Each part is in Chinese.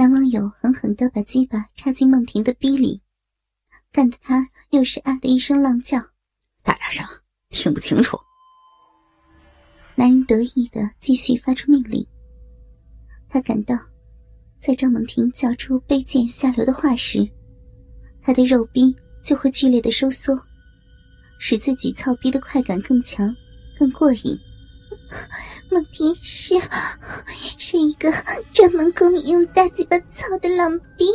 男网友狠狠地把鸡巴插进梦婷的逼里，干得她又是啊的一声浪叫。大点声，听不清楚。男人得意的继续发出命令。他感到，在张梦婷叫出卑贱下流的话时，他的肉逼就会剧烈的收缩，使自己操逼的快感更强、更过瘾。梦婷是是一个专门供你用大鸡巴操的浪逼。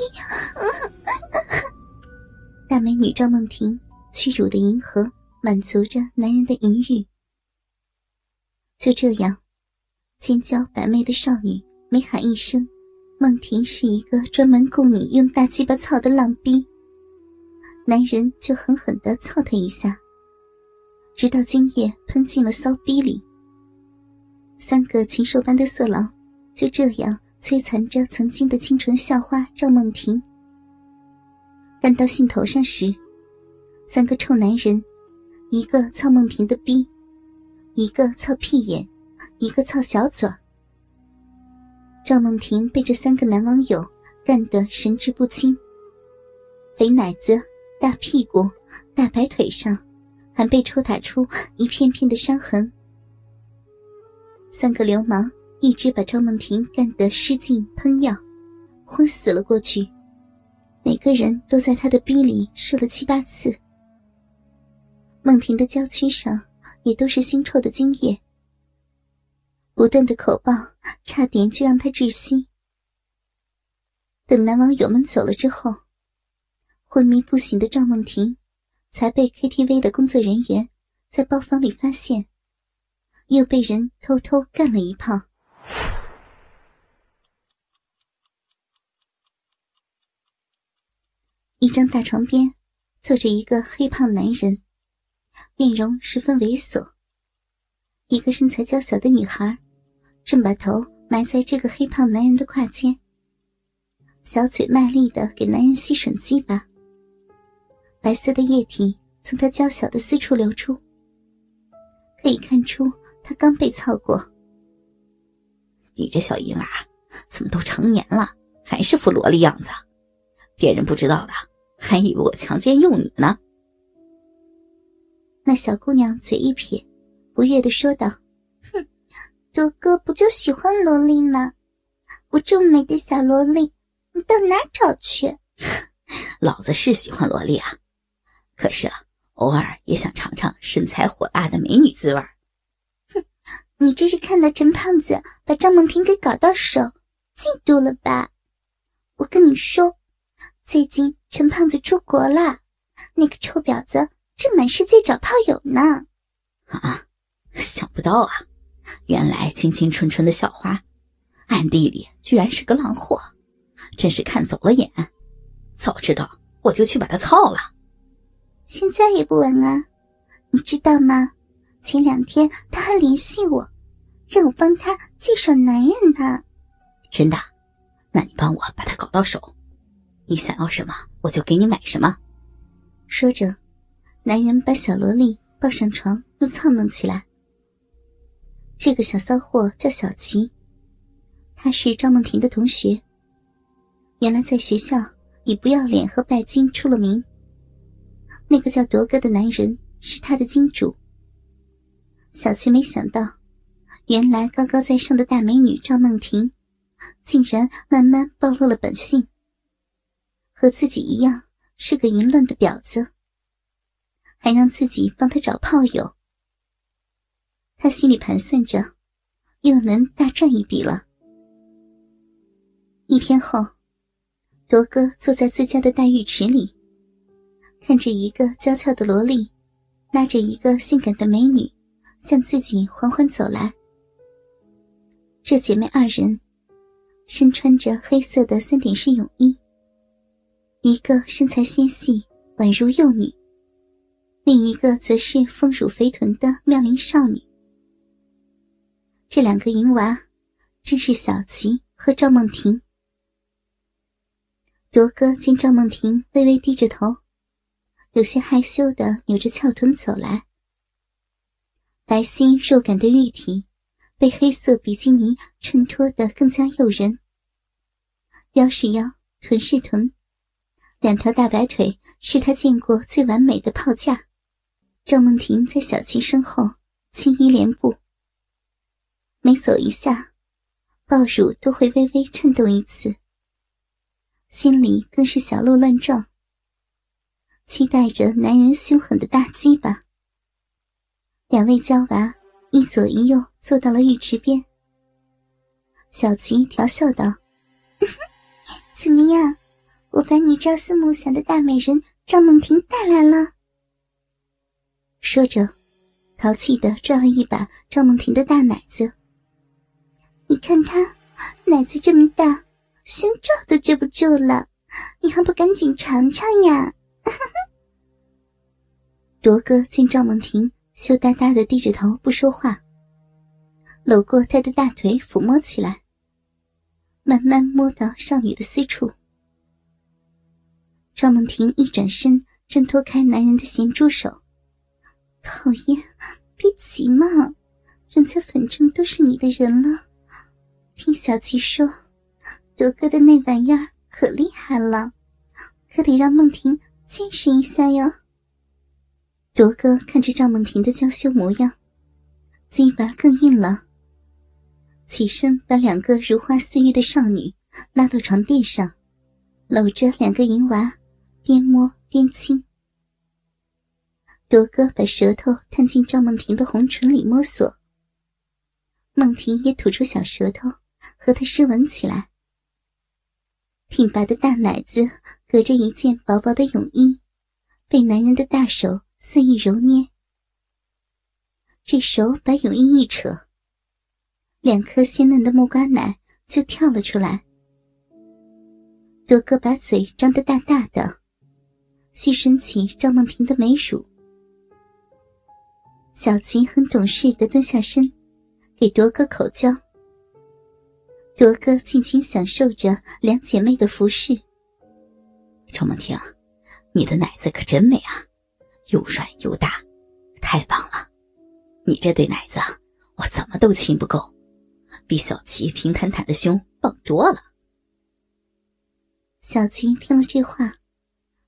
大美女赵梦婷屈辱的迎合，满足着男人的淫欲。就这样，千娇百媚的少女每喊一声“梦婷是一个专门供你用大鸡巴操的浪逼”，男人就狠狠的操她一下，直到精液喷进了骚逼里。三个禽兽般的色狼就这样摧残着曾经的清纯校花赵梦婷。干到兴头上时，三个臭男人，一个操梦婷的逼，一个操屁眼，一个操小嘴。赵梦婷被这三个男网友干得神志不清，肥奶子、大屁股、大白腿上还被抽打出一片片的伤痕。三个流氓一直把赵梦婷干得失禁喷药，昏死了过去。每个人都在他的逼里射了七八次。梦婷的娇躯上也都是腥臭的精液。不断的口爆差点就让他窒息。等男网友们走了之后，昏迷不醒的赵梦婷才被 KTV 的工作人员在包房里发现。又被人偷偷干了一炮。一张大床边坐着一个黑胖男人，面容十分猥琐。一个身材娇小的女孩正把头埋在这个黑胖男人的胯间，小嘴卖力的给男人吸吮鸡巴，白色的液体从他娇小的私处流出，可以看出。他刚被操过，你这小淫娃怎么都成年了，还是副萝莉样子？别人不知道的，还以为我强奸幼女呢。那小姑娘嘴一撇，不悦的说道：“哼，多哥不就喜欢萝莉吗？我这么美的小萝莉，你到哪找去？” 老子是喜欢萝莉啊，可是啊，偶尔也想尝尝身材火辣的美女滋味儿你这是看到陈胖子把张梦婷给搞到手，嫉妒了吧？我跟你说，最近陈胖子出国了，那个臭婊子正满世界找炮友呢。啊，想不到啊，原来清清纯纯的小花，暗地里居然是个浪货，真是看走了眼。早知道我就去把他操了。现在也不晚啊，你知道吗？前两天他还联系我。让我帮他介绍男人呢，真的？那你帮我把他搞到手，你想要什么我就给你买什么。说着，男人把小萝莉抱上床，又操弄起来。这个小骚货叫小琪，他是赵梦婷的同学。原来在学校以不要脸和拜金出了名。那个叫铎哥的男人是他的金主。小琪没想到。原来高高在上的大美女赵梦婷，竟然慢慢暴露了本性。和自己一样是个淫乱的婊子，还让自己帮他找炮友。他心里盘算着，又能大赚一笔了。一天后，罗哥坐在自家的大浴池里，看着一个娇俏的萝莉，拉着一个性感的美女，向自己缓缓走来。这姐妹二人身穿着黑色的三点式泳衣，一个身材纤细宛如幼女，另一个则是丰乳肥臀的妙龄少女。这两个淫娃正是小琪和赵梦婷。罗哥见赵梦婷微微低着头，有些害羞的扭着翘臀走来，白皙肉感的玉体。被黑色比基尼衬托得更加诱人，腰是腰，臀是臀，两条大白腿是他见过最完美的炮架。赵梦婷在小七身后轻衣连步，每走一下，抱乳都会微微颤动一次，心里更是小鹿乱撞，期待着男人凶狠的大鸡巴。两位娇娃一左一右坐到了浴池边，小琪调笑道：“怎么样，我把你朝思暮想的大美人赵梦婷带来了。”说着，淘气的抓了一把赵梦婷的大奶子。你看她奶子这么大，胸罩都遮不住了，你还不赶紧尝尝呀？铎 哥见赵梦婷羞答答的低着头不说话，搂过她的大腿抚摸起来，慢慢摸到少女的私处。赵梦婷一转身，挣脱开男人的咸猪手。讨厌，别急嘛，人家反正都是你的人了。听小琪说，德哥的那玩意儿可厉害了，可得让梦婷见识一下哟。铎哥看着赵梦婷的娇羞模样，鸡巴更硬了，起身把两个如花似玉的少女拉到床垫上，搂着两个银娃，边摸边亲。铎哥把舌头探进赵梦婷的红唇里摸索，梦婷也吐出小舌头和他湿吻起来。挺拔的大奶子隔着一件薄薄的泳衣，被男人的大手肆意揉捏。这手把泳衣一扯，两颗鲜嫩的木瓜奶就跳了出来。铎哥把嘴张得大大的，细吮起赵梦婷的美乳。小琪很懂事的蹲下身，给铎哥口交。铎哥尽情享受着两姐妹的服侍。赵梦婷，你的奶子可真美啊，又软又大，太棒了！你这对奶子，我怎么都亲不够，比小琪平坦坦的胸棒多了。小琪听了这话，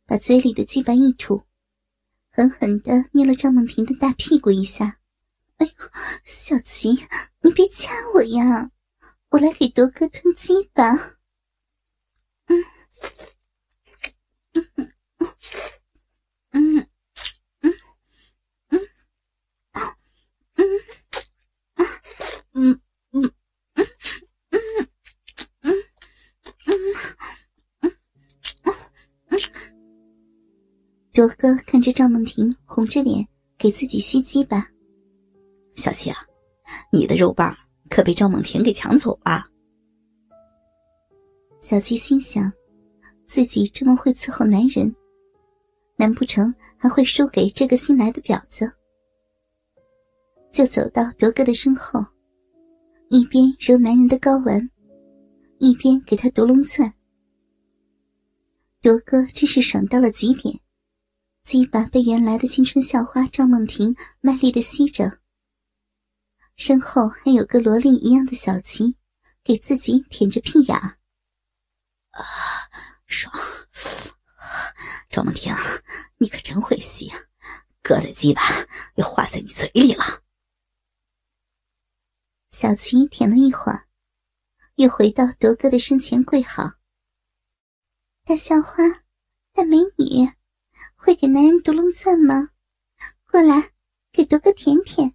把嘴里的鸡巴一吐。狠狠的捏了赵梦婷的大屁股一下，哎呦，小琪，你别掐我呀，我来给铎哥吞鸡吧。嗯，嗯嗯嗯嗯嗯嗯嗯嗯铎哥看着赵梦婷红着脸给自己吸鸡巴，小七啊，你的肉棒可被赵梦婷给抢走了。小七心想，自己这么会伺候男人，难不成还会输给这个新来的婊子？就走到卓哥的身后，一边揉男人的睾丸，一边给他夺龙钻。夺哥真是爽到了极点。鸡巴被原来的青春校花赵梦婷卖力的吸着，身后还有个萝莉一样的小琪，给自己舔着屁眼。啊，爽！赵梦婷，你可真会吸啊，哥的鸡巴要化在你嘴里了。小琪舔了一会儿，又回到铎哥的身前跪好。大校花，大美女。会给男人独龙钻吗？过来，给铎哥舔舔。